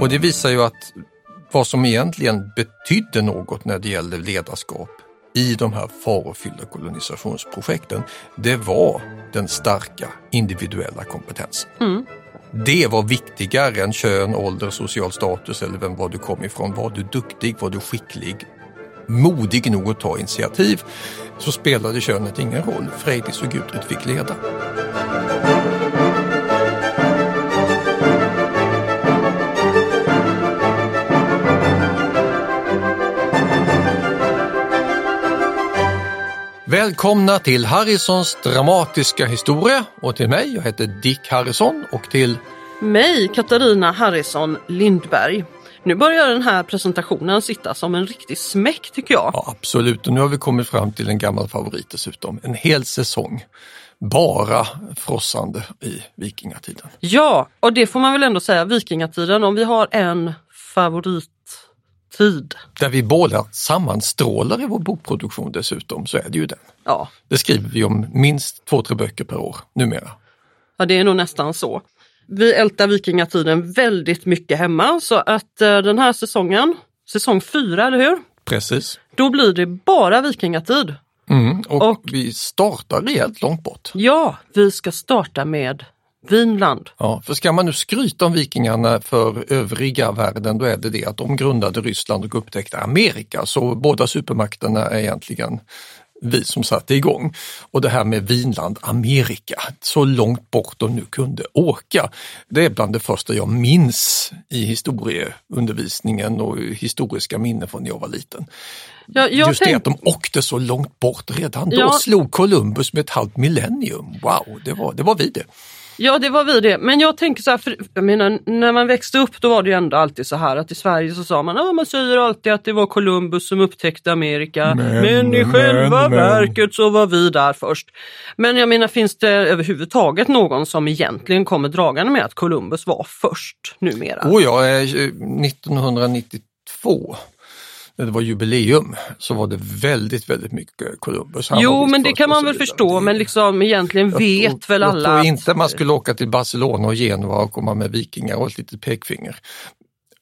Och det visar ju att vad som egentligen betydde något när det gällde ledarskap i de här farofyllda kolonisationsprojekten, det var den starka individuella kompetensen. Mm. Det var viktigare än kön, ålder, social status eller vem var du kom ifrån. Var du duktig, var du skicklig, modig nog att ta initiativ så spelade könet ingen roll. Freydis och Gudrun fick leda. Välkomna till Harrisons dramatiska historia och till mig, jag heter Dick Harrison och till Mig, Katarina Harrison Lindberg. Nu börjar den här presentationen sitta som en riktig smäck tycker jag. Ja, absolut, och nu har vi kommit fram till en gammal favorit dessutom. En hel säsong bara frossande i vikingatiden. Ja, och det får man väl ändå säga, vikingatiden, om vi har en favorittid. Där vi båda sammanstrålar i vår bokproduktion dessutom, så är det ju den. Ja, Det skriver vi om minst två, tre böcker per år numera. ja, det är nog nästan så. Vi ältar vikingatiden väldigt mycket hemma så att eh, den här säsongen, säsong fyra, eller hur? Precis. Då blir det bara vikingatid. Mm, och, Och- vi startar rejält långt bort. Ja, vi ska starta med Vinland. Ja, för ska man nu skryta om vikingarna för övriga världen då är det det att de grundade Ryssland och upptäckte Amerika. Så båda supermakterna är egentligen vi som satte igång. Och det här med Vinland, Amerika, så långt bort de nu kunde åka. Det är bland det första jag minns i historieundervisningen och historiska minnen från när jag var liten. Ja, Just det tänk- att de åkte så långt bort redan då, Ja. slog Columbus med ett halvt millennium. Wow, det var, det var vi det. Ja, det var vi det. Men jag tänker så här, för, jag menar, när man växte upp då var det ju ändå alltid så här att i Sverige så sa man, ja man säger alltid att det var Columbus som upptäckte Amerika. Men, i själva men, men. verket så var vi där först. Men jag menar, finns det överhuvudtaget någon som egentligen kommer dragande med att Columbus var först numera? Oh ja, eh, 1992 när det var jubileum så var det väldigt, väldigt mycket Columbus. Han jo, men det kan man väl förstå, men liksom egentligen jag vet tror- väl alla Jag tror att- inte man skulle åka till Barcelona och Genua och komma med vikingar och ett litet pekfinger.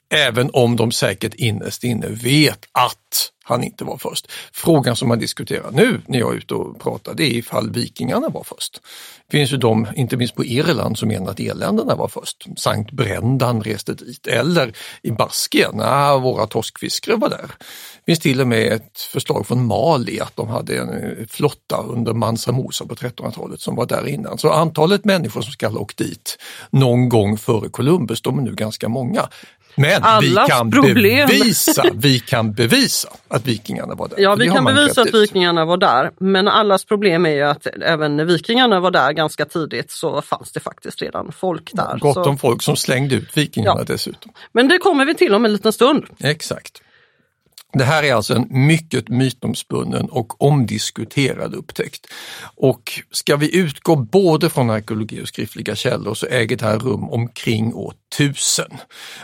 Även om de säkert innerst inne vet att han inte var först. Frågan som man diskuterar nu när jag är ute och pratar det är ifall vikingarna var först. Det finns ju de, inte minst på Irland, som menar att irländarna var först. Sankt Brendan reste dit. Eller i Baskien, nah, våra torskfiskare var där. Det finns till och med ett förslag från Mali att de hade en eh, flotta under Mansa Musa på 1300-talet som var där innan. Så antalet människor som ska ha åkt dit någon gång före Columbus, de är nu ganska många. Men Allas vi kan problem. bevisa, vi kan bevisa att vikingarna var där. Ja, vi kan bevisa att vikingarna var där. Men allas problem är ju att även när vikingarna var där ganska tidigt så fanns det faktiskt redan folk där. Gott så... om folk som slängde ut vikingarna Ja. dessutom. Men det kommer vi till om en liten stund. Exakt. Det här är alltså en mycket mytomspunnen och omdiskuterad upptäckt. Och ska vi utgå både från arkeologi och skriftliga källor så äger det här rum omkring år 1000.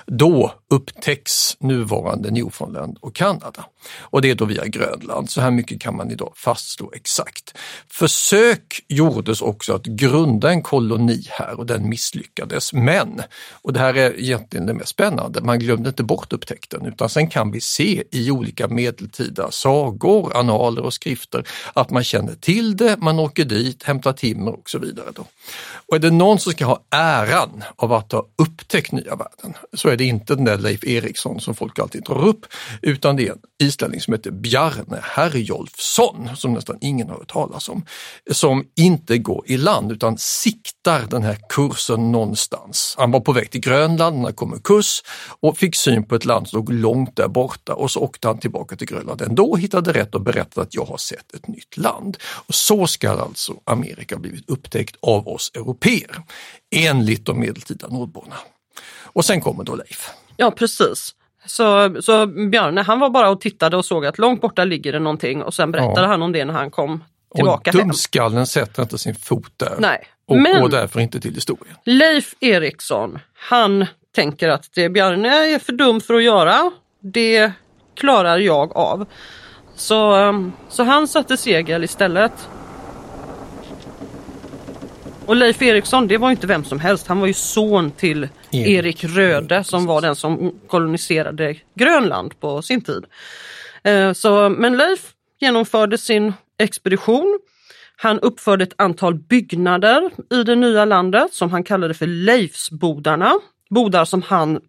Då upptäcks nuvarande Newfoundland och Kanada. Och det är då via Grönland, så här mycket kan man idag fastslå exakt. Försök gjordes också att grunda en koloni här och den misslyckades. Men, och det här är egentligen det mest spännande, man glömde inte bort upptäckten utan sen kan vi se i olika medeltida sagor, annaler och skrifter att man känner till det, man åker dit, hämtar timmer och så vidare. Då. Och är det någon som ska ha äran av att ha upptäckt nya världen så är det inte den där Leif Eriksson som folk alltid drar upp utan det är en islänning som heter Bjarne Herjolfsson som nästan ingen har hört talas om. Som inte går i land utan siktar den här kursen någonstans. Han var på väg till Grönland, när kom en kurs och fick syn på ett land som låg långt där borta och så åkte han tillbaka till Grönland ändå, hittade rätt och berättade att jag har sett ett nytt land. Och så ska alltså Amerika blivit upptäckt av oss europeer enligt de medeltida nordborna. Och sen kommer då Leif. Ja, precis. Så, så Bjarne han var bara och tittade och såg att långt borta ligger det någonting och sen berättade Ja. han om det när han kom tillbaka och hem. dumskallen sätter inte sin fot där Nej. och Men- går därför inte till historien. Leif Eriksson, han tänker att det Bjarne är för dum för att göra, det klarar jag av. Så, um, så han satte segel istället. Och Leif Eriksson, det var inte vem som helst. Han var ju son till Erik Erik Röde som var den som koloniserade Grönland på sin tid. Eh, Så, men Leif genomförde sin expedition. Han uppförde ett antal byggnader i det nya landet som han kallade för Leifsbodarna. Bodar som han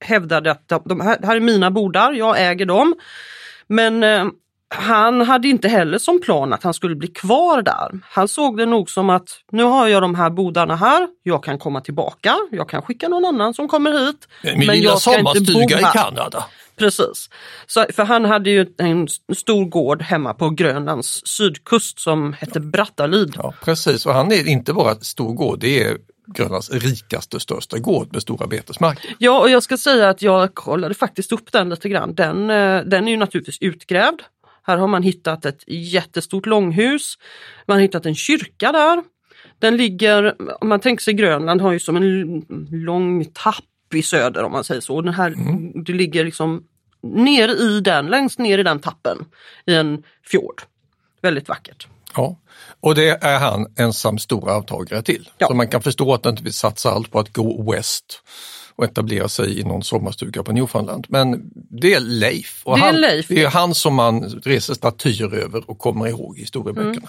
hävdade att de- här, här är mina bodar, jag äger dem. Men eh, han hade inte heller som plan att han skulle bli kvar där. Han såg det nog som att nu har jag de här bodarna här, jag kan komma tillbaka, jag kan skicka någon annan som kommer hit. Min lilla jag ska inte bo sommarstuga i här. Kanada. Precis. Så, för han hade ju en stor gård hemma på Grönlands sydkust som hette Brattalid. Ja, precis, och han är inte bara stor gård, det är Grönlands rikaste, största gård med stora betesmarker. Ja, och jag ska säga att jag kollade faktiskt upp den lite grann. Den, eh, den är ju naturligtvis utgrävd. Här har man hittat ett jättestort långhus. Man har hittat en kyrka där. Den ligger, om man tänker sig Grönland har ju som en lång tapp i söder om man säger så. Den här, Det ligger liksom ner i den, längst ner i den tappen i en fjord. Väldigt vackert. Ja, och det är han ensam stor arvtagare till. Ja. Så man kan förstå att han inte vill satsa allt på att gå west och etablera sig i någon sommarstuga på Newfoundland. Men det är Leif. Och Det är han, Leif. Det är han som man reser statyer över och kommer ihåg i historieböckerna.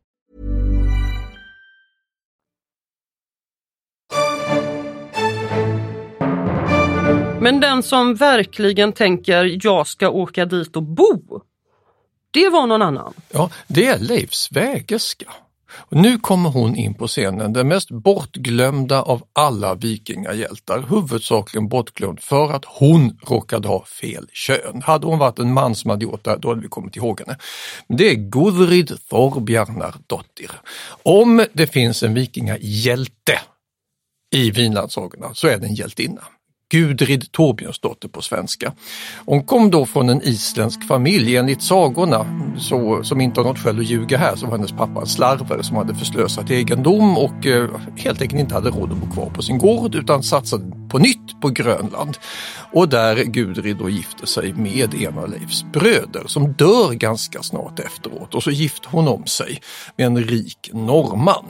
Men den som verkligen tänker jag ska åka dit och bo, det var någon annan. Ja, det är Leifs svägerska. Och nu kommer hon in på scenen, den mest bortglömda av alla vikingahjältar, huvudsakligen bortglömd för att hon råkade ha fel kön. Hade hon varit en man som hade gjort det, då hade vi kommit ihåg henne. Det är Gudrid Thorbjarnardottir. Om det finns en vikingahjälte i Vinlandssagorna så är det en hjältinna. Gudrid Torbjörnsdotter på svenska. Hon kom då från en isländsk familj. Enligt sagorna, så, som inte har något skäl att ljuga här, så var hennes pappa en slarvare som hade förslösat egendom och eh, helt enkelt inte hade råd att bo kvar på sin gård utan satsade på nytt på Grönland. Och där Gudrid då gifte sig med en av Leifs bröder som dör ganska snart efteråt och så gifte hon om sig med en rik norrman.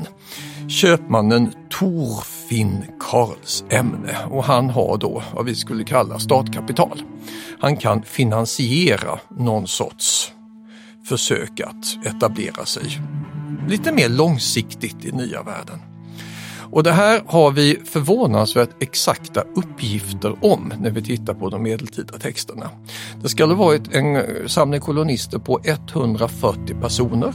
Köpmannen Torfinn Karlsämne och han har då vad vi skulle kalla startkapital. Han kan finansiera någon sorts försök att etablera sig lite mer långsiktigt i nya världen. Och det här har vi förvånansvärt exakta uppgifter om när vi tittar på de medeltida texterna. Det ska ha varit en eh, samling kolonister på 140 personer.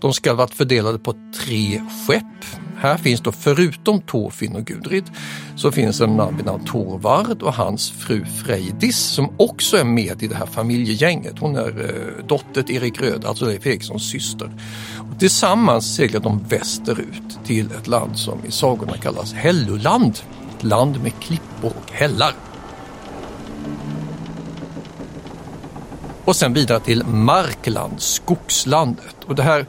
De ska ha varit fördelade på tre skepp. Här finns då förutom Torfinn och Gudrid så finns en man vid namn Torvard och hans fru Frejdis som också är med i det här familjegänget. Hon är eh, dotter till Erik Röd, alltså Leif Erikssons syster. Och tillsammans seglar de västerut till ett land som i sagorna kallas Helluland. Ett land med klippor och hällar. Och sen vidare till Markland, skogslandet. Och det här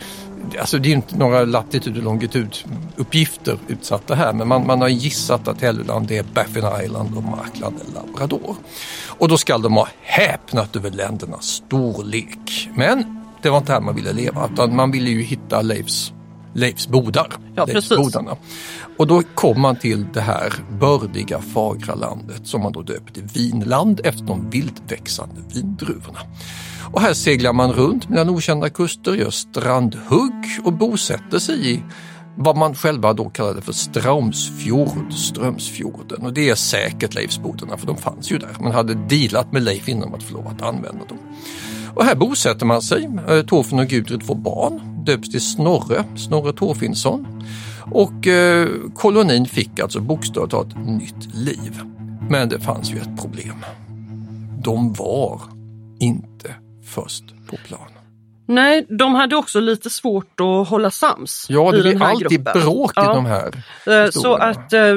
Alltså det är inte några latitud och longituduppgifter utsatta här men man, man har gissat att Helluland är Baffin Island och Markland är Labrador. Och då ska de ha häpnat över ländernas storlek. Men det var inte här man ville leva utan man ville ju hitta Leifs, Leifs bodar. Ja, Leifs precis. bodarna. Och då kom man till det här bördiga fagra landet som man då döpte till Vinland efter de vildväxande vindruvorna. Och här seglar man runt mellan okända kuster, gör strandhugg och bosätter sig i vad man själva då kallade för Straumsfjord, Strömsfjorden. Och det är säkert Leifsbodarna för de fanns ju där. Man hade dealat med Leif innan att få lov att använda dem. Och här bosätter man sig. Eh, Torfinn och Gudrid får barn, döps till Snorre, Snorre Torfinnsson. Och eh, kolonin fick alltså bokstavligt talat nytt liv. Men det fanns ju ett problem. De var inte först på plan. Nej, de hade också lite svårt att hålla sams Ja, det blir alltid gruppen. bråk i Ja. de här Eh, Så historierna. att eh,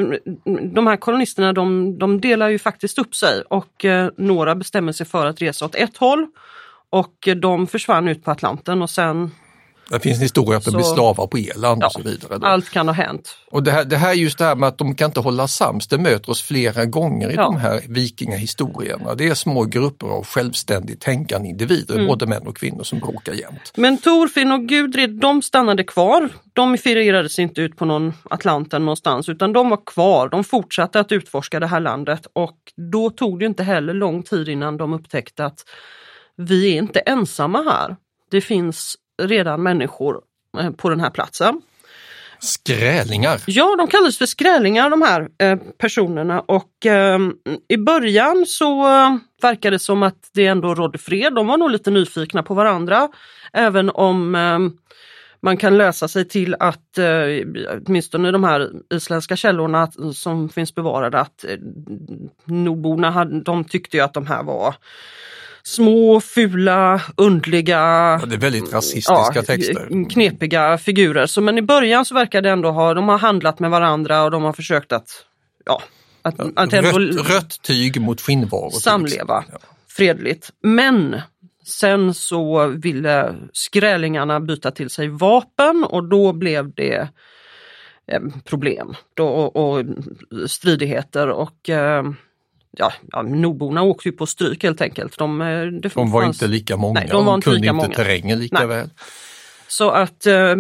de här kolonisterna de, de delar ju faktiskt upp sig och några bestämmer sig för att resa åt ett håll och de försvann ut på Atlanten och sen Det finns en historia att de Så- blir slavar på Irland Ja, och så vidare. Då. allt kan ha hänt. Och det här, det här just det här med att de kan inte hålla sams, det möter oss flera gånger i Ja. de här vikingahistorierna. Det är små grupper av självständigt tänkande individer, Mm. både män och kvinnor som bråkar jämt. Men Torfinn och Gudrid de stannade kvar. De firerades inte ut på någon Atlanten någonstans utan de var kvar. De fortsatte att utforska det här landet och då tog det inte heller lång tid innan de upptäckte att vi är inte ensamma här. Det finns redan människor eh, på den här platsen. Skrälingar! Ja, de kallades för skrälingar de här eh, personerna och eh, i början så eh, verkade det som att det ändå rådde fred. De var nog lite nyfikna på varandra. Även om eh, man kan läsa sig till att, åtminstone de här isländska källorna som finns bevarade, att eh, nordborna hade, de tyckte att de här var små, fula, undliga, Ja, det är väldigt rasistiska texter. knepiga figurer. Så, men i början så verkar det ändå ha, de har handlat med varandra och de har försökt att, ja, att, att ändå Rött, rött tyg mot skinnvaror. samleva. Ja. fredligt. Men sen så ville skrälingarna byta till sig vapen och då blev det eh, problem då, och, och stridigheter och eh, ja, ja, nordborna åkte ju på stryk helt enkelt. De, eh, De var fanns- inte lika många, Nej, de var inte kunde inte många. terrängen lika Nej. väl. Så att eh,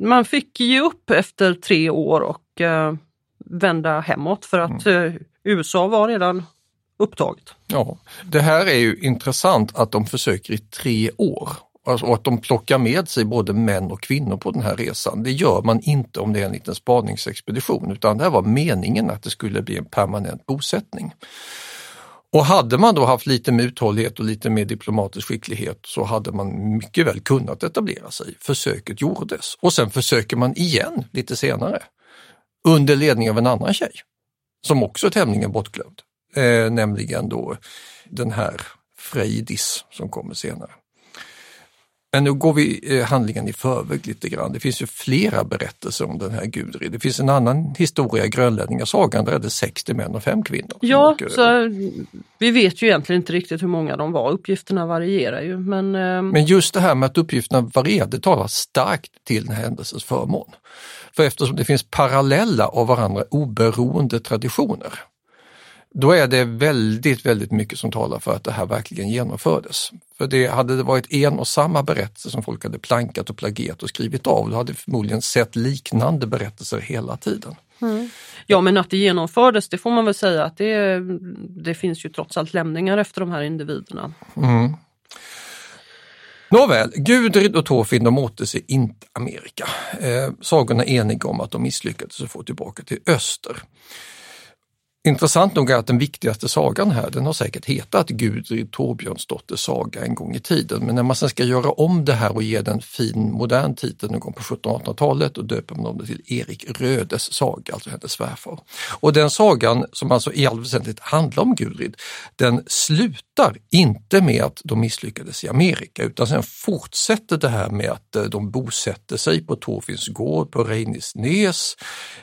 man fick ge upp efter tre år och eh, vända hemåt för att Mm. eh, USA var redan upptaget. Ja, det här är ju intressant att de försöker i tre år alltså, och att de plockar med sig både män och kvinnor på den här resan. Det gör man inte om det är en liten spaningsexpedition utan det här var meningen att det skulle bli en permanent bosättning. Och hade man då haft lite med uthållighet och lite mer diplomatisk skicklighet så hade man mycket väl kunnat etablera sig. Försöket gjordes och sen försöker man igen lite senare under ledning av en annan tjej som också är tämligen bortglömd eh, nämligen då den här Frejdis som kommer senare. Men nu går vi eh, handlingen i förväg lite grann. Det finns ju flera berättelser om den här Gudrid. Det finns en annan historia i Grönlänningasagan, där är det 60 män och 5 kvinnor. Ja, så över. vi vet ju egentligen inte riktigt hur många de var. Uppgifterna varierar ju men, eh, Men just det här med att uppgifterna varierar, det talar starkt till den här händelsens förmån. För eftersom det finns parallella av varandra oberoende traditioner, då är det väldigt, väldigt mycket som talar för att det här verkligen genomfördes. För det hade det varit en och samma berättelse som folk hade plankat och plagierat och skrivit av, då hade vi förmodligen sett liknande berättelser hela tiden. ja men att det genomfördes det får man väl säga att det, det finns ju trots allt lämningar efter de här individerna. Nåväl, Gudrid och Torfinn de återser inte Amerika. Eh, sagorna är eniga om att de misslyckades och få tillbaka till öster. Intressant nog är att den viktigaste sagan här, den har säkert hetat Gudrid Torbjörnsdotters saga en gång i tiden. Men när man sen ska göra om det här och ge den fin modern titel någon gång på 1700-1800-talet, då döper man om det till Erik Rödes saga, alltså hennes svärfar. Och den sagan, som alltså i allt väsentligt handlar om Gudrid, den slutar inte med att de misslyckades i Amerika, utan sen fortsätter det här med att eh, de bosätter sig på Torfins gård på Reinisnes.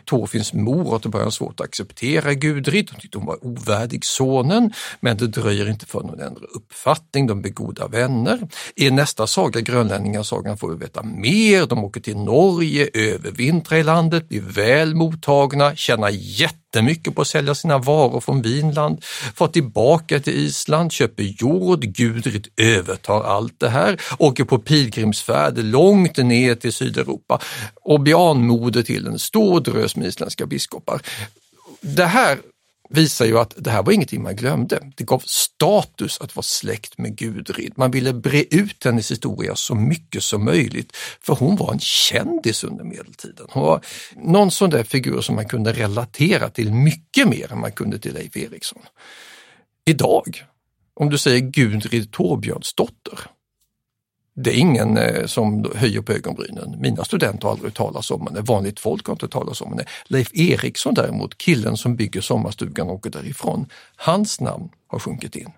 Torfins mor har till början svårt att acceptera Gudrid Gudrid, hon tyckte hon var ovärdig sonen, men det dröjer inte förrän hon ändrar uppfattning, de blir goda vänner. I nästa saga, Grönlänningasagan, får vi veta mer. De åker till Norge, övervintrar i landet, blir väl mottagna, tjänar jättemycket på att sälja sina varor från Vinland, får tillbaka till Island, köper jord, Gudrid övertar allt det här, åker på pilgrimsfärd långt ner till Sydeuropa och blir anmoder till en stor drös med isländska biskopar. Det här visar ju att det här var ingenting man glömde. Det gav status att vara släkt med Gudrid. Man ville bre ut hennes historia så mycket som möjligt, för hon var en kändis under medeltiden. Hon var någon sån där figur som man kunde relatera till mycket mer än man kunde till Leif Eriksson. Idag, om du säger Gudrid Torbjörnsdotter, det är ingen eh, som höjer på ögonbrynen. Mina studenter har aldrig talat om henne, vanligt folk har inte talat om henne. Leif Eriksson däremot, killen som bygger sommarstugan och åker därifrån, hans namn har sjunkit in.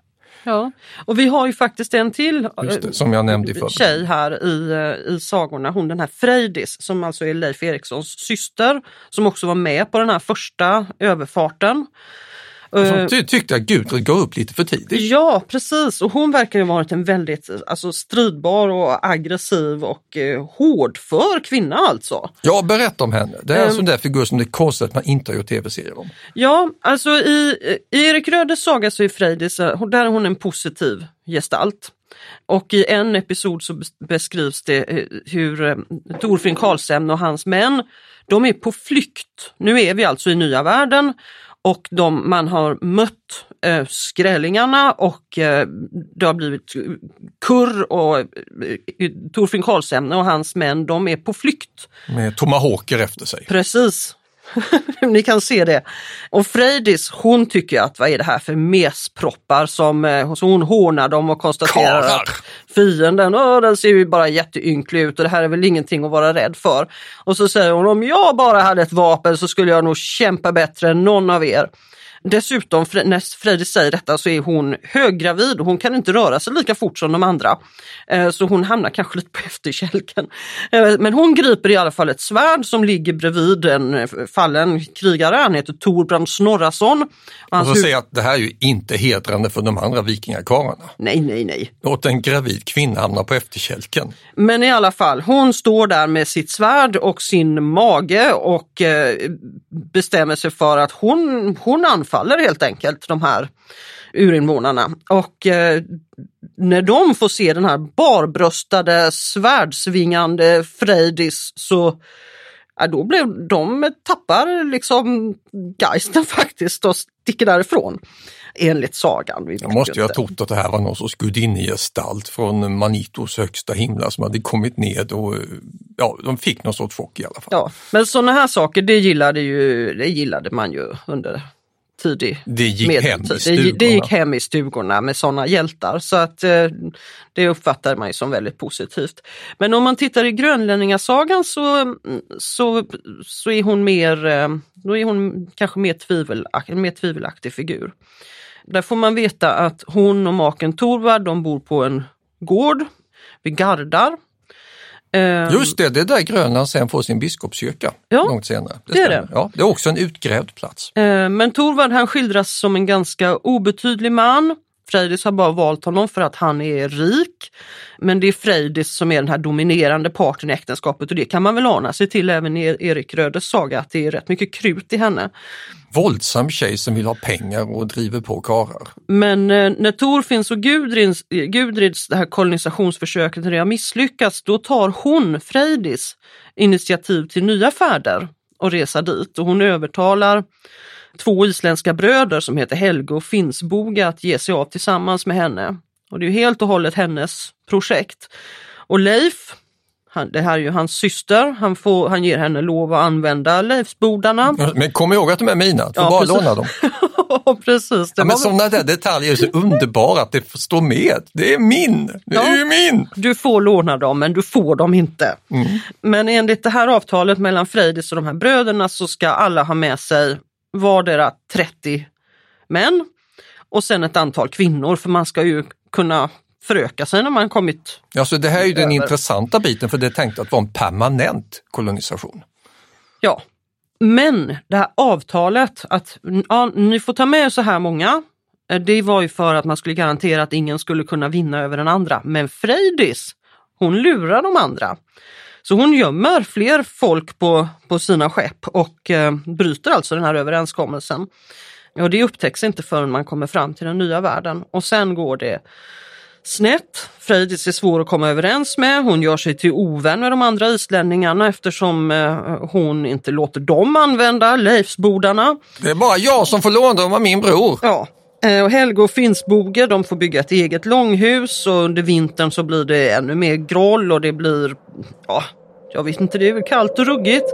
Ja, och vi har ju faktiskt en till det, som jag nämnde i tjej här i, eh, i sagorna, hon den här Frejdis som alltså är Leif Erikssons syster som också var med på den här första överfarten. Som eh, ty tyckte att Gudrun gav upp lite för tidigt. Ja precis och hon verkar ha varit en väldigt alltså, stridbar och aggressiv och eh, hårdför kvinna alltså. Ja, berätta om henne. Det är um, en sån där figur som det är konstigt att man inte har gjort tv-serier om. Ja, alltså i, i Erik Rödes saga så är Frejdis, eh, där är hon en positiv gestalt. Och i en episod så beskrivs det eh, hur Torfinn Karlshamn och hans män, de är på flykt. Nu är vi alltså i nya världen och de, man har mött eh, skrällingarna och eh, det har blivit kurr och eh, Torfinn Karlshamn och hans män de är på flykt. Med tomahawker efter sig. Precis. Ni kan se det. Och Frejdis hon tycker att vad är det här för mesproppar som eh, så hon hånar dem och konstaterar Karar. att fienden, åh, den ser ju bara jätteynklig ut och det här är väl ingenting att vara rädd för. Och så säger hon om jag bara hade ett vapen så skulle jag nog kämpa bättre än någon av er. Dessutom när Frejdis säger detta så är hon höggravid och hon kan inte röra sig lika fort som de andra. Eh, så hon hamnar kanske lite på efterkälken. Eh, men hon griper i alla fall ett svärd som ligger bredvid en eh, fallen krigare. Han heter Torbrand Snorrason. Och, och så säger att det här är ju inte hedrande för de andra vikingakarlarna. Nej, nej, nej. Låt en gravid kvinna hamna på efterkälken. Men i alla fall, hon står där med sitt svärd och sin mage och bestämmer sig för att hon, hon anfaller helt enkelt de här urinvånarna. Och eh, när de får se den här barbröstade svärdsvingande Frejdis så ja, då blev de tappar liksom geisten faktiskt och sticker därifrån. Enligt sagan. Jag måste ju ha trott att det här var någon sorts gudinnegestalt från Manitos högsta himla som hade kommit ned och ja, de fick någon sorts chock i alla fall. Ja, men sådana här saker det gillade, ju, det gillade man ju under tidig det gick Hem i det, det gick hem i stugorna med sådana hjältar så att eh, det uppfattar man ju som väldigt positivt. Men om man tittar i Grönlänningasagan så, så, så är hon mer, eh, då är hon kanske mer, tvivelak, en mer tvivelaktig figur. Där får man veta att hon och maken Torvald de bor på en gård vid Gardar Just det, det är där Grönland sen får sin biskopskyrka ja, långt senare. Det, det är det. Ja, det är också en utgrävd plats. Ehm, men Torvald han skildras som en ganska obetydlig man. Frejdis har bara valt honom för att han är rik. Men det är Frejdis som är den här dominerande parten i äktenskapet och det kan man väl ana sig till även i Erik Rödes saga att det är rätt mycket krut i henne våldsam tjej som vill ha pengar och driver på karar. Men eh, när Torfinns och Gudrids, Gudrids det här kolonisationsförsöket har misslyckats, då tar hon, Frejdis, initiativ till nya färder och resa dit och hon övertalar två isländska bröder som heter Helge och Finnsboga att ge sig av tillsammans med henne. Och det är helt och hållet hennes projekt. Och Leif, han, det här är ju hans syster, han, får, han ger henne lov att använda Leifsbodarna. Men kom ihåg att de är mina, du får ja, bara precis. låna dem. Precis. Ja, men var- sådana där detaljer är så underbara att det får stå med. Det är min! Det är Ja. ju min! Du får låna dem men du får dem inte. Mm. Men enligt det här avtalet mellan Frejdis och de här bröderna så ska alla ha med sig vardera 30 män och sen ett antal kvinnor för man ska ju kunna föröka sig när man kommit Ja, så det här är ju den Över. intressanta biten för det är tänkt att vara en permanent kolonisation. Ja, men det här avtalet att ja, ni får ta med så här många. eh, Det var ju för att man skulle garantera att ingen skulle kunna vinna över den andra. Men Freydis, hon lurar de andra. Så hon gömmer fler folk på, på sina skepp och eh, bryter alltså den här överenskommelsen. Och det upptäcks inte förrän man kommer fram till den nya världen och sen går det snett. Freydis är svår att komma överens med. Hon gör sig till ovän med de andra islänningarna eftersom eh, hon inte låter dem använda Leifsbodarna. Det är bara jag som får låna dem av min bror. Ja. Eh, och Helge och Finnsboge de får bygga ett eget långhus och under vintern så blir det ännu mer groll och det blir, ja, jag vet inte, det är väl kallt och ruggigt.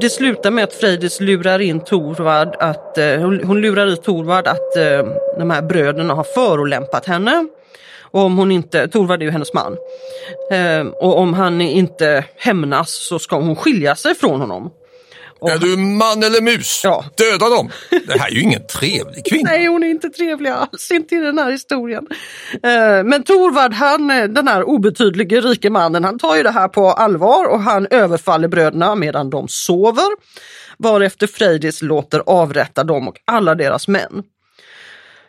Det slutar med att Frejdis lurar in Torvard att, eh, hon hon lurar i Torvard att eh, de här bröderna har förolämpat henne. Och om hon inte, Torvard är ju hennes man. Eh, och om han inte hämnas så ska hon skilja sig från honom. Och Är du man eller mus? Ja. Döda dem! Det här är ju ingen trevlig kvinna. Nej, hon är inte trevlig alls, inte i den här historien. Eh, Men Torvard, han, eh, den här obetydlige rike mannen, han tar ju det här på allvar och han överfaller bröderna medan de sover. Varefter Freydis låter avrätta dem och alla deras män.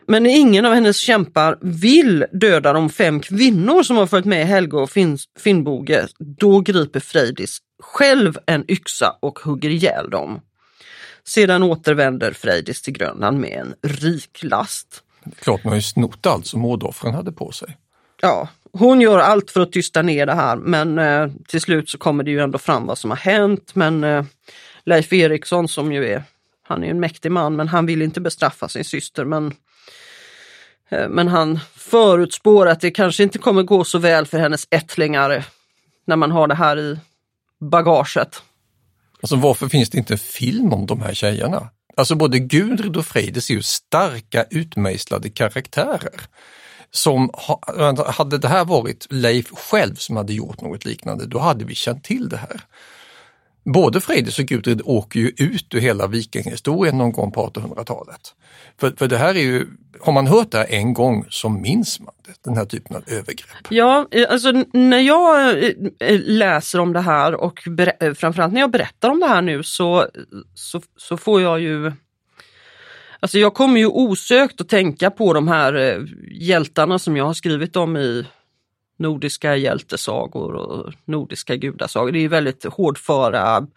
Men ingen av hennes kämpar vill döda de fem kvinnor som har följt med Helge och Finn, Finnboge, då griper Freydis själv en yxa och hugger ihjäl dem. Sedan återvänder Freydis till Grönland med en rik last. Klart man har ju snott allt som mordoffren hade på sig. Ja, hon gör allt för att tysta ner det här men eh, till slut så kommer det ju ändå fram vad som har hänt. Men eh, Leif Eriksson som ju är, han är en mäktig man men han vill inte bestraffa sin syster men eh, men han förutspår att det kanske inte kommer gå så väl för hennes ättlingar när man har det här i bagaget. Alltså varför finns det inte en film om de här tjejerna? Alltså både Gudrun och Frejdis är ju starka utmejslade karaktärer. Som ha, hade det här varit Leif själv som hade gjort något liknande, då hade vi känt till det här. Både Frejdis och Gudrun åker ju ut ur hela vikingahistorien någon gång på 1800-talet. För, för det här är ju, har man hört det här en gång så minns man det, den här typen av övergrepp. Ja, alltså när jag eh, läser om det här och ber- eh, framförallt när jag berättar om det här nu så, så, så får jag ju Alltså jag kommer ju osökt att tänka på de här eh, hjältarna som jag har skrivit om i nordiska hjältesagor och nordiska gudasagor. Det är väldigt hårdföra,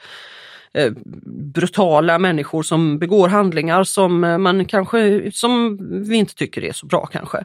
eh, brutala människor som begår handlingar som eh, man kanske, som vi inte tycker är så bra kanske.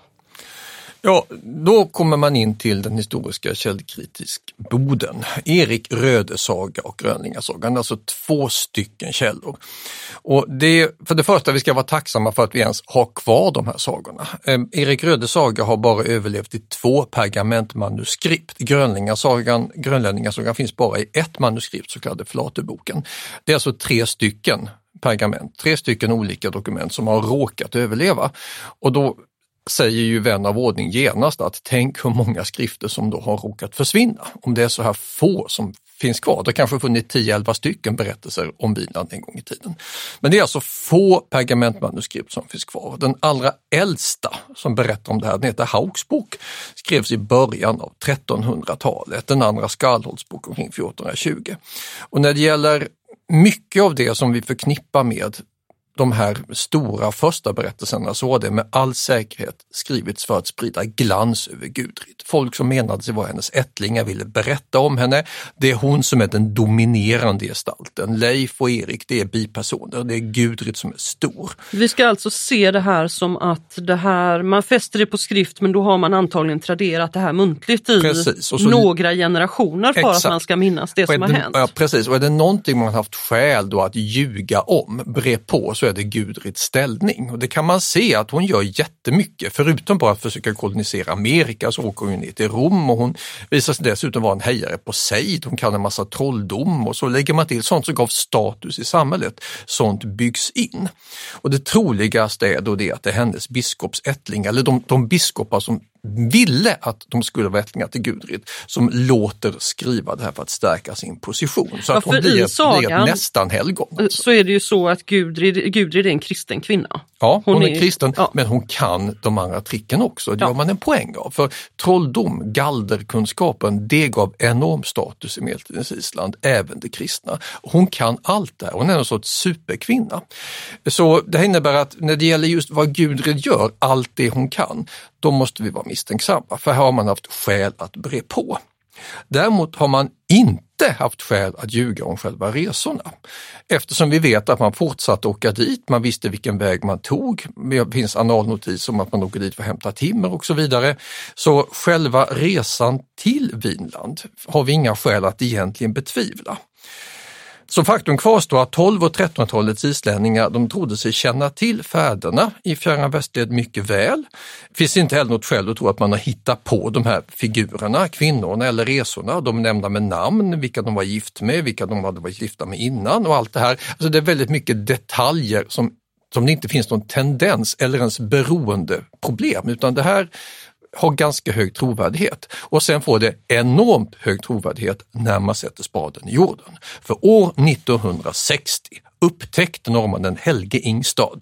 Ja, då kommer man in till den historiska källkritisk boden. Erik Rödesaga och Grönlingasagan, alltså två stycken källor. Och det, för det första, vi ska vara tacksamma för att vi ens har kvar de här sagorna. Eh, Erik Rödesaga har bara överlevt i två pergamentmanuskript. Grönlingasagan, Grönlänningasagan finns bara i ett manuskript, så kallade Flateboken. Det är alltså tre stycken pergament, tre stycken olika dokument som har råkat överleva. Och då säger ju vän av ordning genast att tänk hur många skrifter som då har råkat försvinna. Om det är så här få som finns kvar. Det kanske funnits 10-11 stycken berättelser om Vinland en gång i tiden. Men det är alltså få pergamentmanuskript som finns kvar. Den allra äldsta som berättar om det här, den heter Hauks bok, skrevs i början av 1300-talet. Den andra Skallholts bok omkring 1420. Och när det gäller mycket av det som vi förknippar med de här stora första berättelserna så har det med all säkerhet skrivits för att sprida glans över Gudrid. Folk som menade sig vara hennes ättlingar ville berätta om henne. Det är hon som är den dominerande gestalten. Leif och Erik det är bipersoner, det är Gudrid som är stor. Vi ska alltså se det här som att det här, man fäster det på skrift men då har man antagligen traderat det här muntligt i Precis, så, några generationer för exakt. att man ska minnas det som har hänt. Ja, precis, och är det någonting man haft skäl då att ljuga om, bre på, så är det Gudrids ställning. Och det kan man se att hon gör jättemycket. Förutom bara att försöka kolonisera Amerika så åker hon ner till Rom och hon visar sig dessutom vara en hejare på sejd. Hon kan en massa trolldom och så lägger man till sånt som gav status i samhället. Sånt byggs in. Och det troligaste är då det att det är hennes biskopsättling, eller de, de biskopar som ville att de skulle vara ättlingar till Gudrid som låter skriva det här för att stärka sin position. Så ja, att hon blir, sagan, blir ett nästan helgon. Alltså. Så är det ju så att Gudrid, Gudrid är en kristen kvinna. Ja, hon, hon är, är, kristen ja. men hon kan de andra tricken också. Det ja. gör man en poäng av. För trolldom, galderkunskapen, det gav enorm status i medeltidens Island, även det kristna. Hon kan allt det här, hon är en sorts superkvinna. Så det innebär att när det gäller just vad Gudrid gör, allt det hon kan, då måste vi vara misstänksamma, för här har man haft skäl att bre på. Däremot har man inte haft skäl att ljuga om själva resorna. Eftersom vi vet att man fortsatte åka dit, man visste vilken väg man tog, det finns analnotis om att man åker dit för att hämta timmer och så vidare. Så själva resan till Vinland har vi inga skäl att egentligen betvivla. Så faktum kvarstår att 12 och 1300-talets islänningar de trodde sig känna till fäderna i Fjärran västled mycket väl. Det finns inte heller något skäl att tro att man har hittat på de här figurerna, kvinnorna eller resorna. De är nämnda med namn, vilka de var gift med, vilka de hade varit gifta med innan och allt det här. Alltså det är väldigt mycket detaljer som som det inte finns någon tendens eller ens beroende problem utan det här har ganska hög trovärdighet och sen får det enormt hög trovärdighet när man sätter spaden i jorden. För år 1960 upptäckte norrmannen Helge Ingstad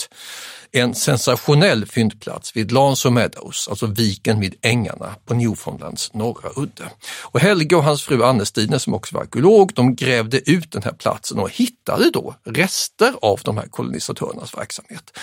en sensationell fyndplats vid Lance Meadows, alltså viken vid ängarna på Newfoundlands norra udde. Och Helge och hans fru Anne-Stine som också var arkeolog, de grävde ut den här platsen och hittade då rester av de här kolonisatörernas verksamhet.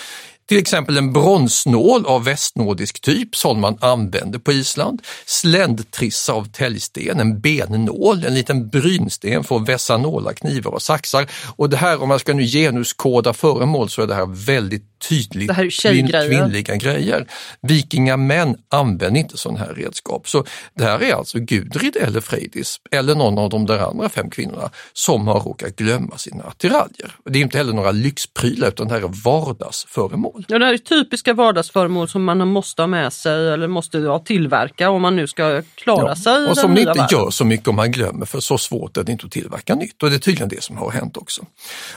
Till exempel en bronsnål av västnordisk typ som man använde på Island, sländtrissa av täljsten, en bennål, en liten brynsten för att vässa nålar, knivar och saxar. Och det här, om man ska nu genuskoda föremål så är det här väldigt tydligt det här är kvinnliga grejer. Vikingamän använde inte sådana här redskap. Så det här är alltså Gudrid eller Freydis eller någon av de där andra fem kvinnorna som har råkat glömma sina attiraljer. Det är inte heller några lyxprylar utan det här är vardagsföremål. Ja, det här är typiska vardagsföremål som man måste ha med sig eller måste ja, tillverka om man nu ska klara ja, sig. Och som det inte världen. gör så mycket om man glömmer för så svårt är det inte att tillverka nytt och det är tydligen det som har hänt också.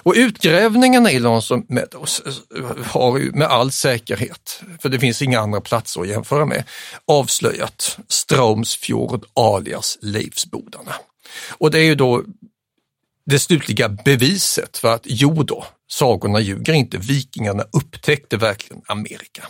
Och utgrävningarna i Lanson Meadows har ju med all säkerhet, för det finns inga andra platser att jämföra med, avslöjat Straumsfjord alias Leifsbodarna. Och det är ju då det slutliga beviset för att jo då, sagorna ljuger inte, vikingarna upptäckte verkligen Amerika.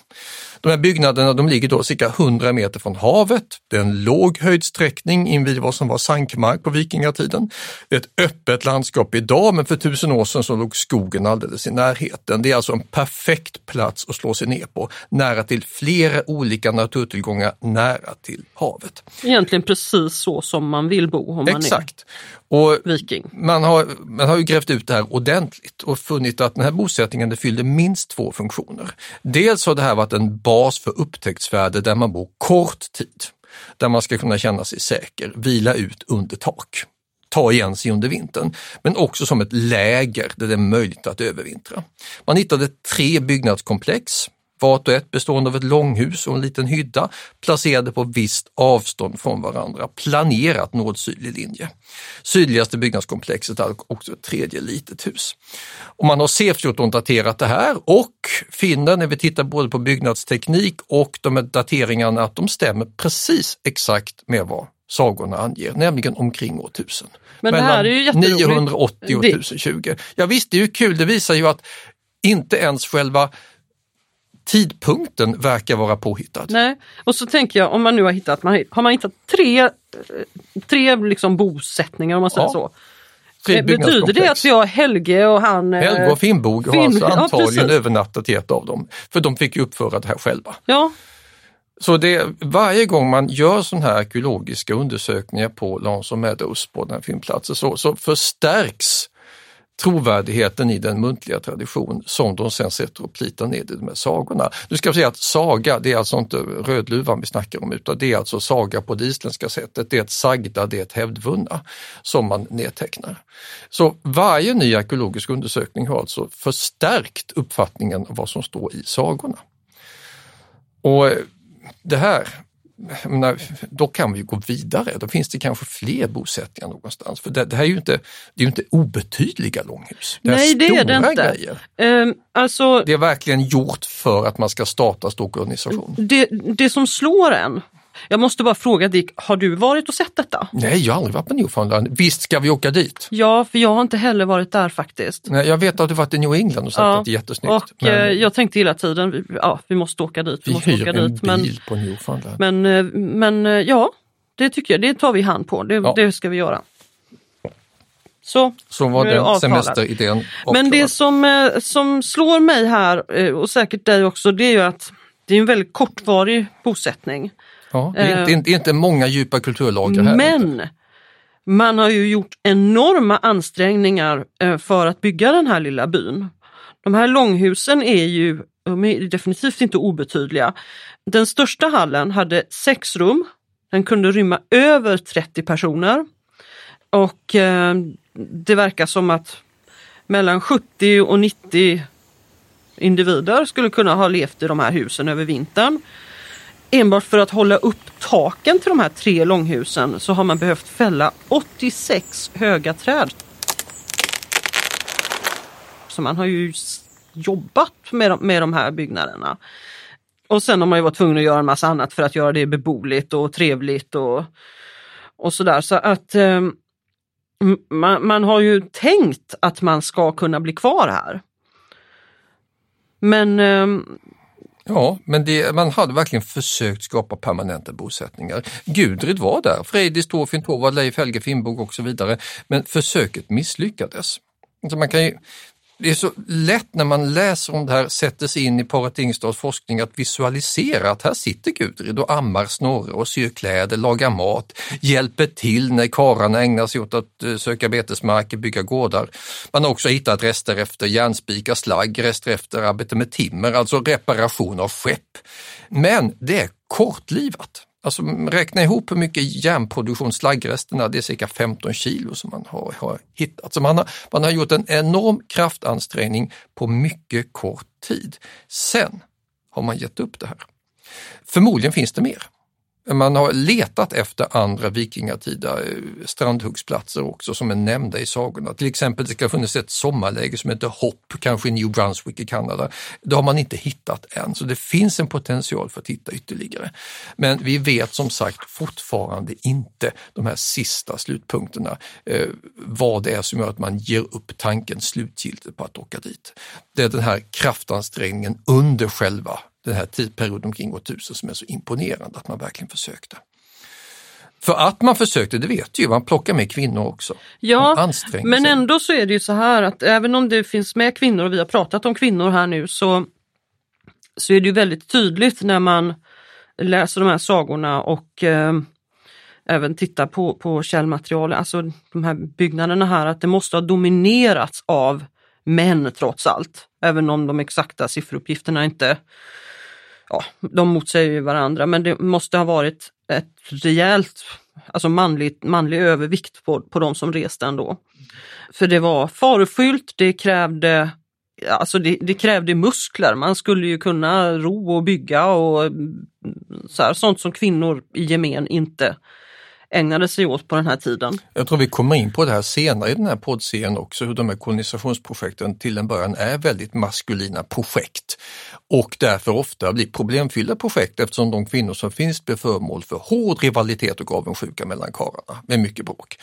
De här byggnaderna de ligger då cirka 100 meter från havet. Det är en låg höjdsträckning invid vad som var sankmark på vikingatiden. Det är ett öppet landskap idag men för tusen år sedan så låg skogen alldeles i närheten. Det är alltså en perfekt plats att slå sig ner på, nära till flera olika naturtillgångar, nära till havet. Egentligen precis så som man vill bo. Om Exakt. Och viking. Man har, man har ju grävt ut det här ordentligt och funnit att den här bosättningen fyllde minst två funktioner. Dels har det här varit en bas för upptäcktsfärder där man bor kort tid, där man ska kunna känna sig säker, vila ut under tak ta igen sig under vintern, men också som ett läger där det är möjligt att övervintra. Man hittade tre byggnadskomplex, vart och ett bestående av ett långhus och en liten hydda placerade på visst avstånd från varandra, planerat nord-sydlig linje. Sydligaste byggnadskomplexet hade också ett tredje litet hus. Och man har C14-daterat det här och finner när vi tittar både på byggnadsteknik och de här dateringarna att de stämmer precis exakt med vad sagorna anger, nämligen omkring år 1000. Men det här är ju jätteroligt. 980 och 1020. Ja visst, det är ju kul. Det visar ju att inte ens själva tidpunkten verkar vara påhittad. Nej, och så tänker jag om man nu har hittat, man, har man hittat tre, tre liksom bosättningar om man säger ja. så. Eh, betyder det att vi har Helge och han... Eh, Helge och Finnbog har alltså antagligen ja, övernattat i ett av dem. För de fick ju uppföra det här själva. Ja, så det, varje gång man gör sådana här arkeologiska undersökningar på Lonesome Meadows på den här filmplatsen så, så förstärks trovärdigheten i den muntliga tradition som de sen sätter och plitar ner i de här sagorna. Nu ska jag säga att saga, det är alltså inte Rödluvan vi snackar om utan det är alltså saga på det isländska sättet. Det är ett sagda, det är ett hävdvunna som man nedtecknar. Så varje ny arkeologisk undersökning har alltså förstärkt uppfattningen av vad som står i sagorna. Och det här, menar, då kan vi gå vidare. Då finns det kanske fler bosättningar någonstans. För det, det här är ju inte, det är inte obetydliga långhus. Det Nej, det är det inte. Um, alltså, det är verkligen gjort för att man ska starta stor organisation. Det, det som slår en jag måste bara fråga Dick, har du varit och sett detta? Nej, jag har aldrig varit på Newfoundland. Visst ska vi åka dit? Ja, för jag har inte heller varit där faktiskt. Nej, jag vet att du varit i New England och sagt ja, att det är jättesnyggt. Och men... Eh, jag tänkte hela tiden, ja vi måste åka dit. Vi, vi måste hyr åka en dit. bil men, på Newfoundland. Men, eh, men eh, ja, det tycker jag, det tar vi hand på. Det, ja. det ska vi göra. Så, så var den semesteridén Men det som, som slår mig här och säkert dig också, det är ju att det är en väldigt kortvarig bosättning. Ja, det är, inte, inte många djupa kulturlager här. Men man har ju gjort enorma ansträngningar eh, för att bygga den här lilla byn. De här långhusen är ju är definitivt inte obetydliga. Den största hallen hade sex rum. Den kunde rymma över 30 personer. Och eh, det verkar som att mellan 70 och 90 individer skulle kunna ha levt i de här husen över vintern. Enbart för att hålla upp taken till de här tre långhusen så har man behövt fälla 86 höga träd. Så man har ju jobbat med de, med de här byggnaderna. Och sen har man ju varit tvungen att göra en massa annat för att göra det beboeligt och trevligt och, och sådär. Så att eh, man, man har ju tänkt att man ska kunna bli kvar här. Men um... Ja, men det, man hade verkligen försökt skapa permanenta bosättningar. Gudrid var där, Frejdis, Torfinn Torvald, Leif Helge Finnbog och så vidare. Men försöket misslyckades. Alltså man kan ju, det är så lätt när man läser om det här, sätter sig in i Paret Ingstads forskning att visualisera att här sitter Gudrid och ammar Snorre och syr kläder, lagar mat, hjälper till när kararna ägnar sig åt att eh, söka betesmarker, bygga gårdar. Man har också hittat rester efter järnspikar, slagg, rester efter arbete med timmer, alltså reparation av skepp. Men det är kortlivat. Alltså räkna ihop hur mycket järnproduktion slaggresterna, det är cirka 15 kilo som man har, har hittat. Så man har, man har gjort en enorm kraftansträngning på mycket kort tid. Sen har man gett upp det här. Förmodligen finns det mer. Man har letat efter andra vikingatida eh, strandhuggsplatser också som är nämnda i sagorna. Till exempel det ska ha funnits ett sommarläge som heter Hopp, kanske i New Brunswick i Kanada. Det har man inte hittat än, så det finns en potential för att hitta ytterligare. Men vi vet som sagt fortfarande inte de här sista slutpunkterna, eh, vad det är som gör att man ger upp tanken slutgiltigt på att åka dit. Det är den här kraftansträngningen under själva den här tidperioden omkring år 1000 som är så imponerande att man verkligen försökte. För att man försökte, det vet ju, man plockar med kvinnor också. Ja, men ändå så är det ju så här att även om det finns med kvinnor och vi har pratat om kvinnor här nu så, så är det ju väldigt tydligt när man läser de här sagorna och eh, även tittar på, på källmaterial, alltså de här byggnaderna här, att det måste ha dominerats av män trots allt. Även om de exakta sifferuppgifterna inte, ja, de motsäger ju varandra, men det måste ha varit ett rejält, alltså manligt, manlig övervikt på, på de som reste ändå. För det var farofyllt, det krävde Alltså det, det, krävde muskler, man skulle ju kunna ro och bygga och mm, så här, sånt som kvinnor i gemen inte ägnade sig åt på den här tiden. Jag tror vi kommer in på det här senare i den här poddserien också, hur de här kolonisationsprojekten till en början är väldigt maskulina projekt och därför ofta blir problemfyllda projekt eftersom de kvinnor som finns blir föremål för hård rivalitet och avundsjuka mellan karlarna med mycket bråk.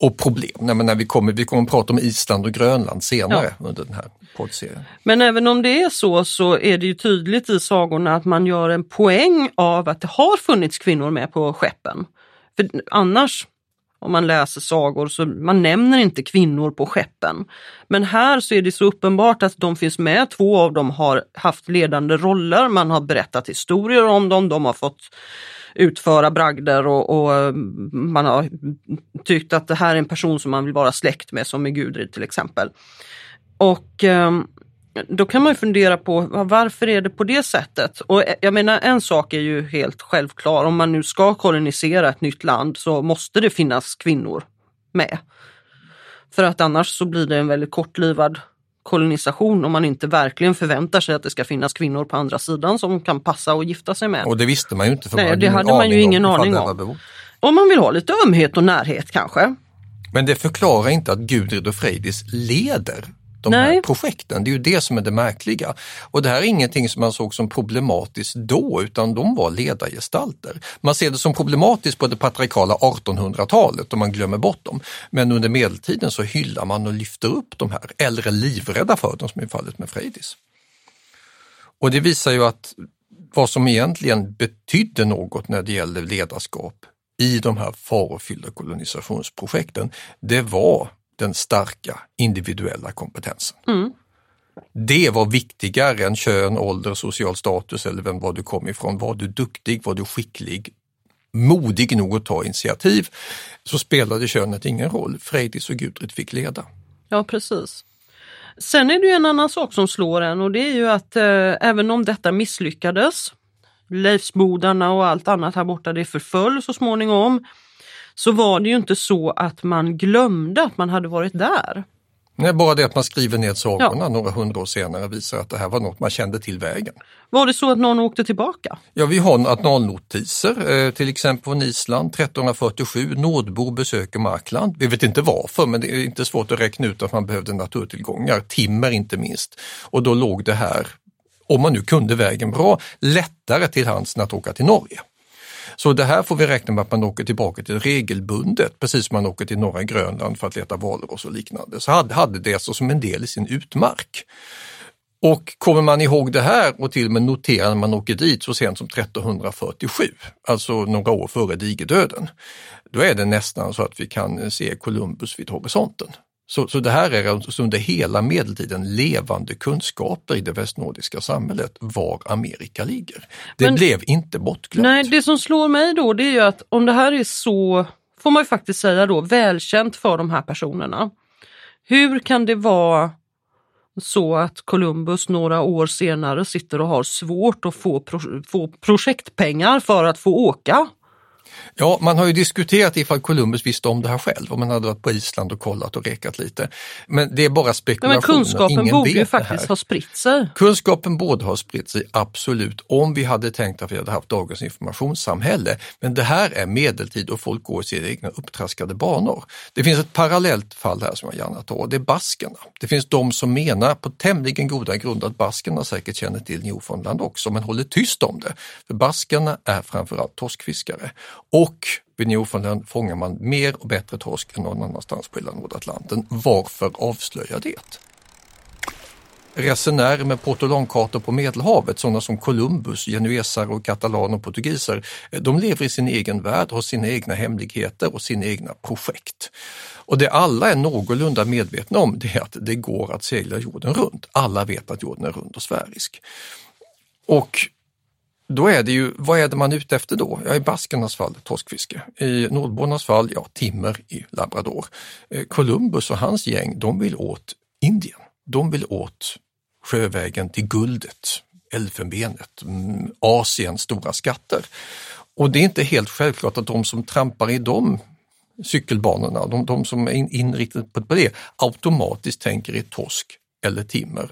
Och problem, Nej, men när vi kommer, vi kommer att prata om Island och Grönland senare ja. under den här poddserien. Men även om det är så så är det ju tydligt i sagorna att man gör en poäng av att det har funnits kvinnor med på skeppen. För annars, om man läser sagor, så man nämner inte kvinnor på skeppen. Men här så är det så uppenbart att de finns med, två av dem har haft ledande roller, man har berättat historier om dem, de har fått utföra bragder och, och, eh, man har tyckt att det här är en person som man vill vara släkt med, som med Gudrid till exempel. Och um, då kan man fundera på varför är det på det sättet? Och jag menar en sak är ju helt självklar, om man nu ska kolonisera ett nytt land så måste det finnas kvinnor med. För att annars så blir det en väldigt kortlivad kolonisation om man inte verkligen förväntar sig att det ska finnas kvinnor på andra sidan som kan passa och gifta sig med. Och det visste man ju inte. För Nej, det hade man ju ingen aning om. Om man vill ha lite ömhet och närhet kanske. Men det förklarar inte att Gudrid och Frejdis leder de Nej. här projekten. Det är ju det som är det märkliga. Och det här är ingenting som man såg som problematiskt då, utan de var ledargestalter. Man ser det som problematiskt på det patriarkala 1800-talet om man glömmer bort dem. Men under medeltiden så hyllar man och lyfter upp de här, eller är livrädda för dem som i fallet med Frejdis. Och det visar ju att vad som egentligen betydde något när det gäller ledarskap i de här farofyllda kolonisationsprojekten, det var den starka individuella kompetensen. Mm. Det var viktigare än kön, ålder, social status eller vem var du kom ifrån. Var du duktig, var du skicklig, modig nog att ta initiativ så spelade könet ingen roll. Frejdis och Gudrid fick leda. Ja precis. Sen är det ju en annan sak som slår en och det är ju att eh, även om detta misslyckades, Leifsbodarna och allt annat här borta, det förföll så småningom så var det ju inte så att man glömde att man hade varit där. Nej, bara det att man skriver ner sagorna ja. några hundra år senare visar att det här var något man kände till vägen. Var det så att någon åkte tillbaka? Ja, vi har nationalnotiser, eh, till exempel från Island 1347. Nordbor besöker Markland. Vi vet inte varför, men det är inte svårt att räkna ut att man behövde naturtillgångar, timmer inte minst. Och då låg det här, om man nu kunde vägen bra, lättare till hands än att åka till Norge. Så det här får vi räkna med att man åker tillbaka till regelbundet, precis som man åker till norra Grönland för att leta valross och liknande. Så hade, hade det alltså som en del i sin utmark. Och kommer man ihåg det här och till och med noterar när man åker dit så sent som 1347, alltså några år före digerdöden, då är det nästan så att vi kan se Columbus vid horisonten. Så, så det här är alltså under hela medeltiden levande kunskaper i det västnordiska samhället var Amerika ligger. Det Men, blev inte bortglömt. Nej, det som slår mig då det är ju att om det här är så, får man ju faktiskt säga då, välkänt för de här personerna. Hur kan det vara så att Columbus några år senare sitter och har svårt att få, pro få projektpengar för att få åka? Ja, man har ju diskuterat ifall Columbus visste om det här själv, om man hade varit på Island och kollat och rekat lite. Men det är bara spekulationer. Men kunskapen Ingen borde ju faktiskt ha spritt sig. Kunskapen borde ha spritt sig, absolut, om vi hade tänkt att vi hade haft dagens informationssamhälle. Men det här är medeltid och folk går i sina egna upptraskade banor. Det finns ett parallellt fall här som jag gärna tar, det är baskerna. Det finns de som menar på tämligen goda grunder att baskerna säkert känner till Newfoundland också, men håller tyst om det. För baskerna är framförallt torskfiskare och vid Newfoundland fångar man mer och bättre torsk än någon annanstans på hela Nordatlanten. Varför avslöja det? Resenärer med portolankartor på Medelhavet, sådana som Columbus, genuesare och katalaner och portugiser, de lever i sin egen värld, har sina egna hemligheter och sina egna projekt. Och det alla är någorlunda medvetna om det är att det går att segla jorden runt. Alla vet att jorden är rund och sfärisk. Och då är det ju, vad är det man är ute efter då? Ja, I baskernas fall torskfiske, i nordbornas fall, ja, timmer i Labrador. Eh, Columbus och hans gäng, de vill åt Indien. De vill åt sjövägen till guldet, elfenbenet, mm, Asiens stora skatter. Och det är inte helt självklart att de som trampar i de cykelbanorna, de, de som är inriktade på det, automatiskt tänker i torsk eller timmer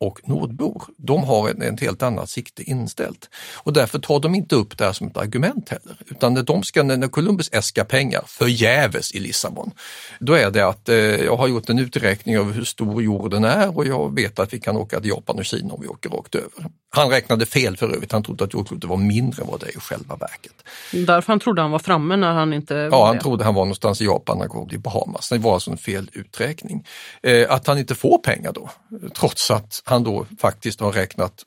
och nordbor, de har ett, ett helt annat sikte inställt. Och därför tar de inte upp det här som ett argument heller, utan när, de ska, när Columbus äskar pengar förgäves i Lissabon, då är det att eh, jag har gjort en uträkning över hur stor jorden är och jag vet att vi kan åka till Japan och Kina om vi åker rakt över. Han räknade fel för övrigt, han trodde att jordklotet var mindre än vad det är i själva verket. Därför han trodde han var framme när han inte Ja, han trodde han var någonstans i Japan när han kom till Bahamas. Det var alltså en fel uträkning. Eh, att han inte får pengar då, trots att han då faktiskt har räknat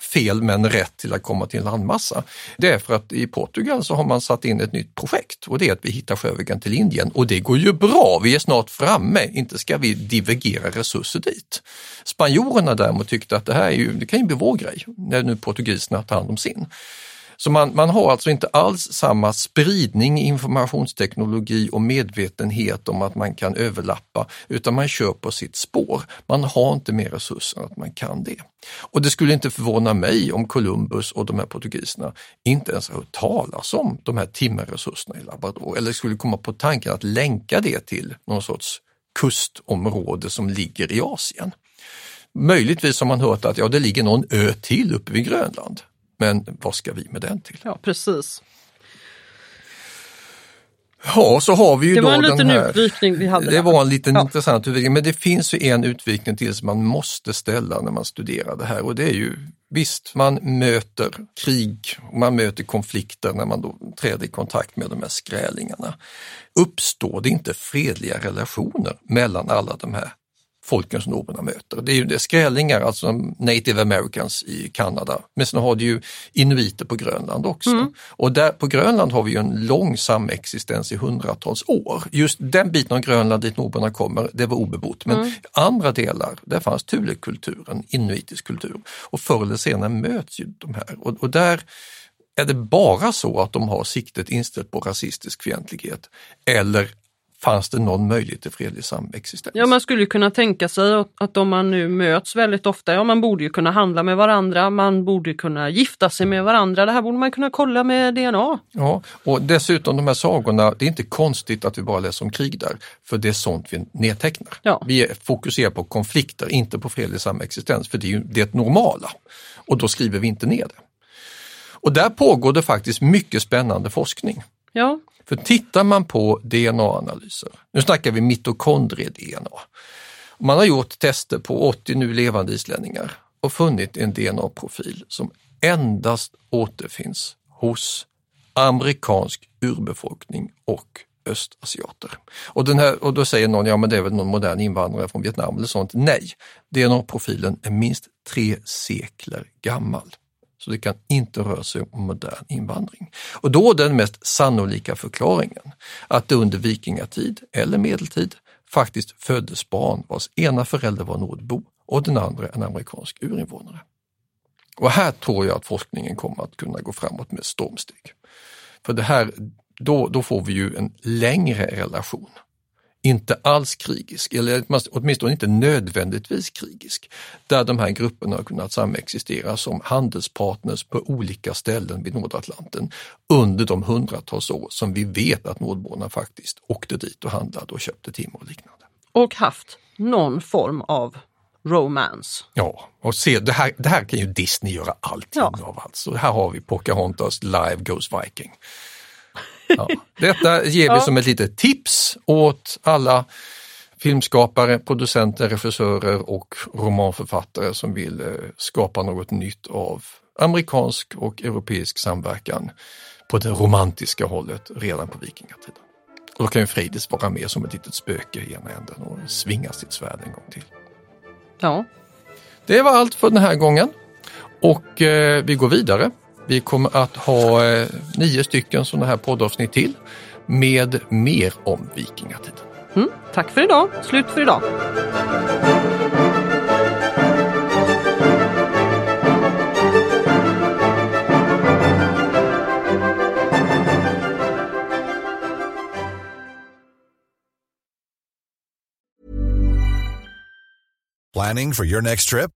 fel men rätt till att komma till en landmassa. Det är för att i Portugal så har man satt in ett nytt projekt och det är att vi hittar sjövägen till Indien och det går ju bra, vi är snart framme, inte ska vi divergera resurser dit. Spanjorerna däremot tyckte att det här är ju, det kan ju bli vår grej när nu portugiserna tar hand om sin. Så man, man har alltså inte alls samma spridning i informationsteknologi och medvetenhet om att man kan överlappa, utan man kör på sitt spår. Man har inte mer resurser än att man kan det. Och det skulle inte förvåna mig om Columbus och de här portugiserna inte ens har hört talas om de här timmerresurserna i Labrador eller skulle komma på tanken att länka det till någon sorts kustområde som ligger i Asien. Möjligtvis har man hört att ja, det ligger någon ö till uppe vid Grönland. Men vad ska vi med den till? Ja, precis. Ja, så har vi ju det då var en liten den här, utvikning vi hade. Det där. var en liten Ja. intressant utvikning, men det finns ju en utvikning till som man måste ställa när man studerar det här och det är ju Visst, man möter krig, man möter konflikter när man då träder i kontakt med de här skrälingarna. Uppstår det inte fredliga relationer mellan alla de här folken som norberna möter? Det är ju det skrälingar, alltså native americans i Kanada, men sen har du ju inuiter på Grönland också. Mm. Och där på Grönland har vi ju en lång samexistens i hundratals år. Just den biten av Grönland dit norberna kommer, det var obebott. Men Mm. andra delar, där fanns Thule-kulturen, inuitisk kultur. Och förr eller senare möts ju de här. Och, och där är det bara så att de har siktet inställt på rasistisk fientlighet eller fanns det någon möjlighet till fredlig samexistens? Ja, man skulle kunna tänka sig att- om man nu möts väldigt ofta, ja man borde ju kunna handla med varandra, man borde kunna gifta sig med varandra. Det här borde man kunna kolla med DNA. Ja, och dessutom de här sagorna, det är inte konstigt att vi bara läser om krig där, för det är sånt vi nedtecknar. Ja. Vi fokuserar på konflikter, inte på fredlig samexistens, för det är ju det normala. Och då skriver vi inte ner det. Och där pågår det faktiskt mycket spännande forskning. Ja, för tittar man på DNA-analyser, nu snackar vi mitokondrie-DNA. Man har gjort tester på 80 nu levande islänningar och funnit en DNA-profil som endast återfinns hos amerikansk urbefolkning och östasiater. Och, den här, och då säger någon, ja men det är väl någon modern invandrare från Vietnam eller sånt. Nej, DNA-profilen är minst tre sekler gammal. Så det kan inte röra sig om modern invandring. Och då den mest sannolika förklaringen att det under vikingatid eller medeltid faktiskt föddes barn vars ena förälder var nordbo och den andra en amerikansk urinvånare. Och här tror jag att forskningen kommer att kunna gå framåt med stormsteg. För det här, då, då får vi ju en längre relation. Inte alls krigisk, eller åtminstone inte nödvändigtvis krigisk, där de här grupperna har kunnat samexistera som handelspartners på olika ställen vid Nordatlanten under de hundratals år som vi vet att nordborna faktiskt åkte dit och handlade och köpte timmer och liknande. och haft någon form av romance. Ja, och se, det, här, det här kan ju Disney göra allting Ja. av. Alltså. Här har vi Pocahontas Live Goes Viking. Ja. Detta ger vi Ja. som ett litet tips åt alla filmskapare, producenter, regissörer och romanförfattare som vill eh, skapa något nytt av amerikansk och europeisk samverkan på det romantiska hållet redan på vikingatiden. Och då kan ju Frejdis vara med som ett litet spöke i ena änden och svinga sitt svärd en gång till. Ja, Det var allt för den här gången och eh, vi går vidare. Vi kommer att ha eh, nio stycken sådana här poddavsnitt till med mer om vikingatiden. Mm, tack för idag. Slut för idag. Planning for your next trip?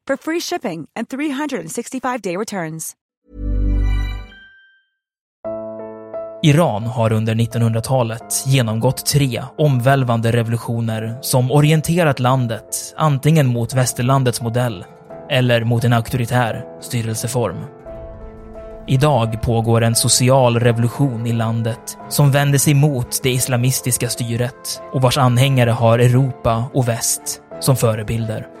for free shipping and 365-day returns. Iran har under 1900-talet genomgått tre omvälvande revolutioner som orienterat landet antingen mot västerlandets modell eller mot en auktoritär styrelseform. Idag pågår en social revolution i landet som vänder sig mot det islamistiska styret och vars anhängare har Europa och väst som förebilder.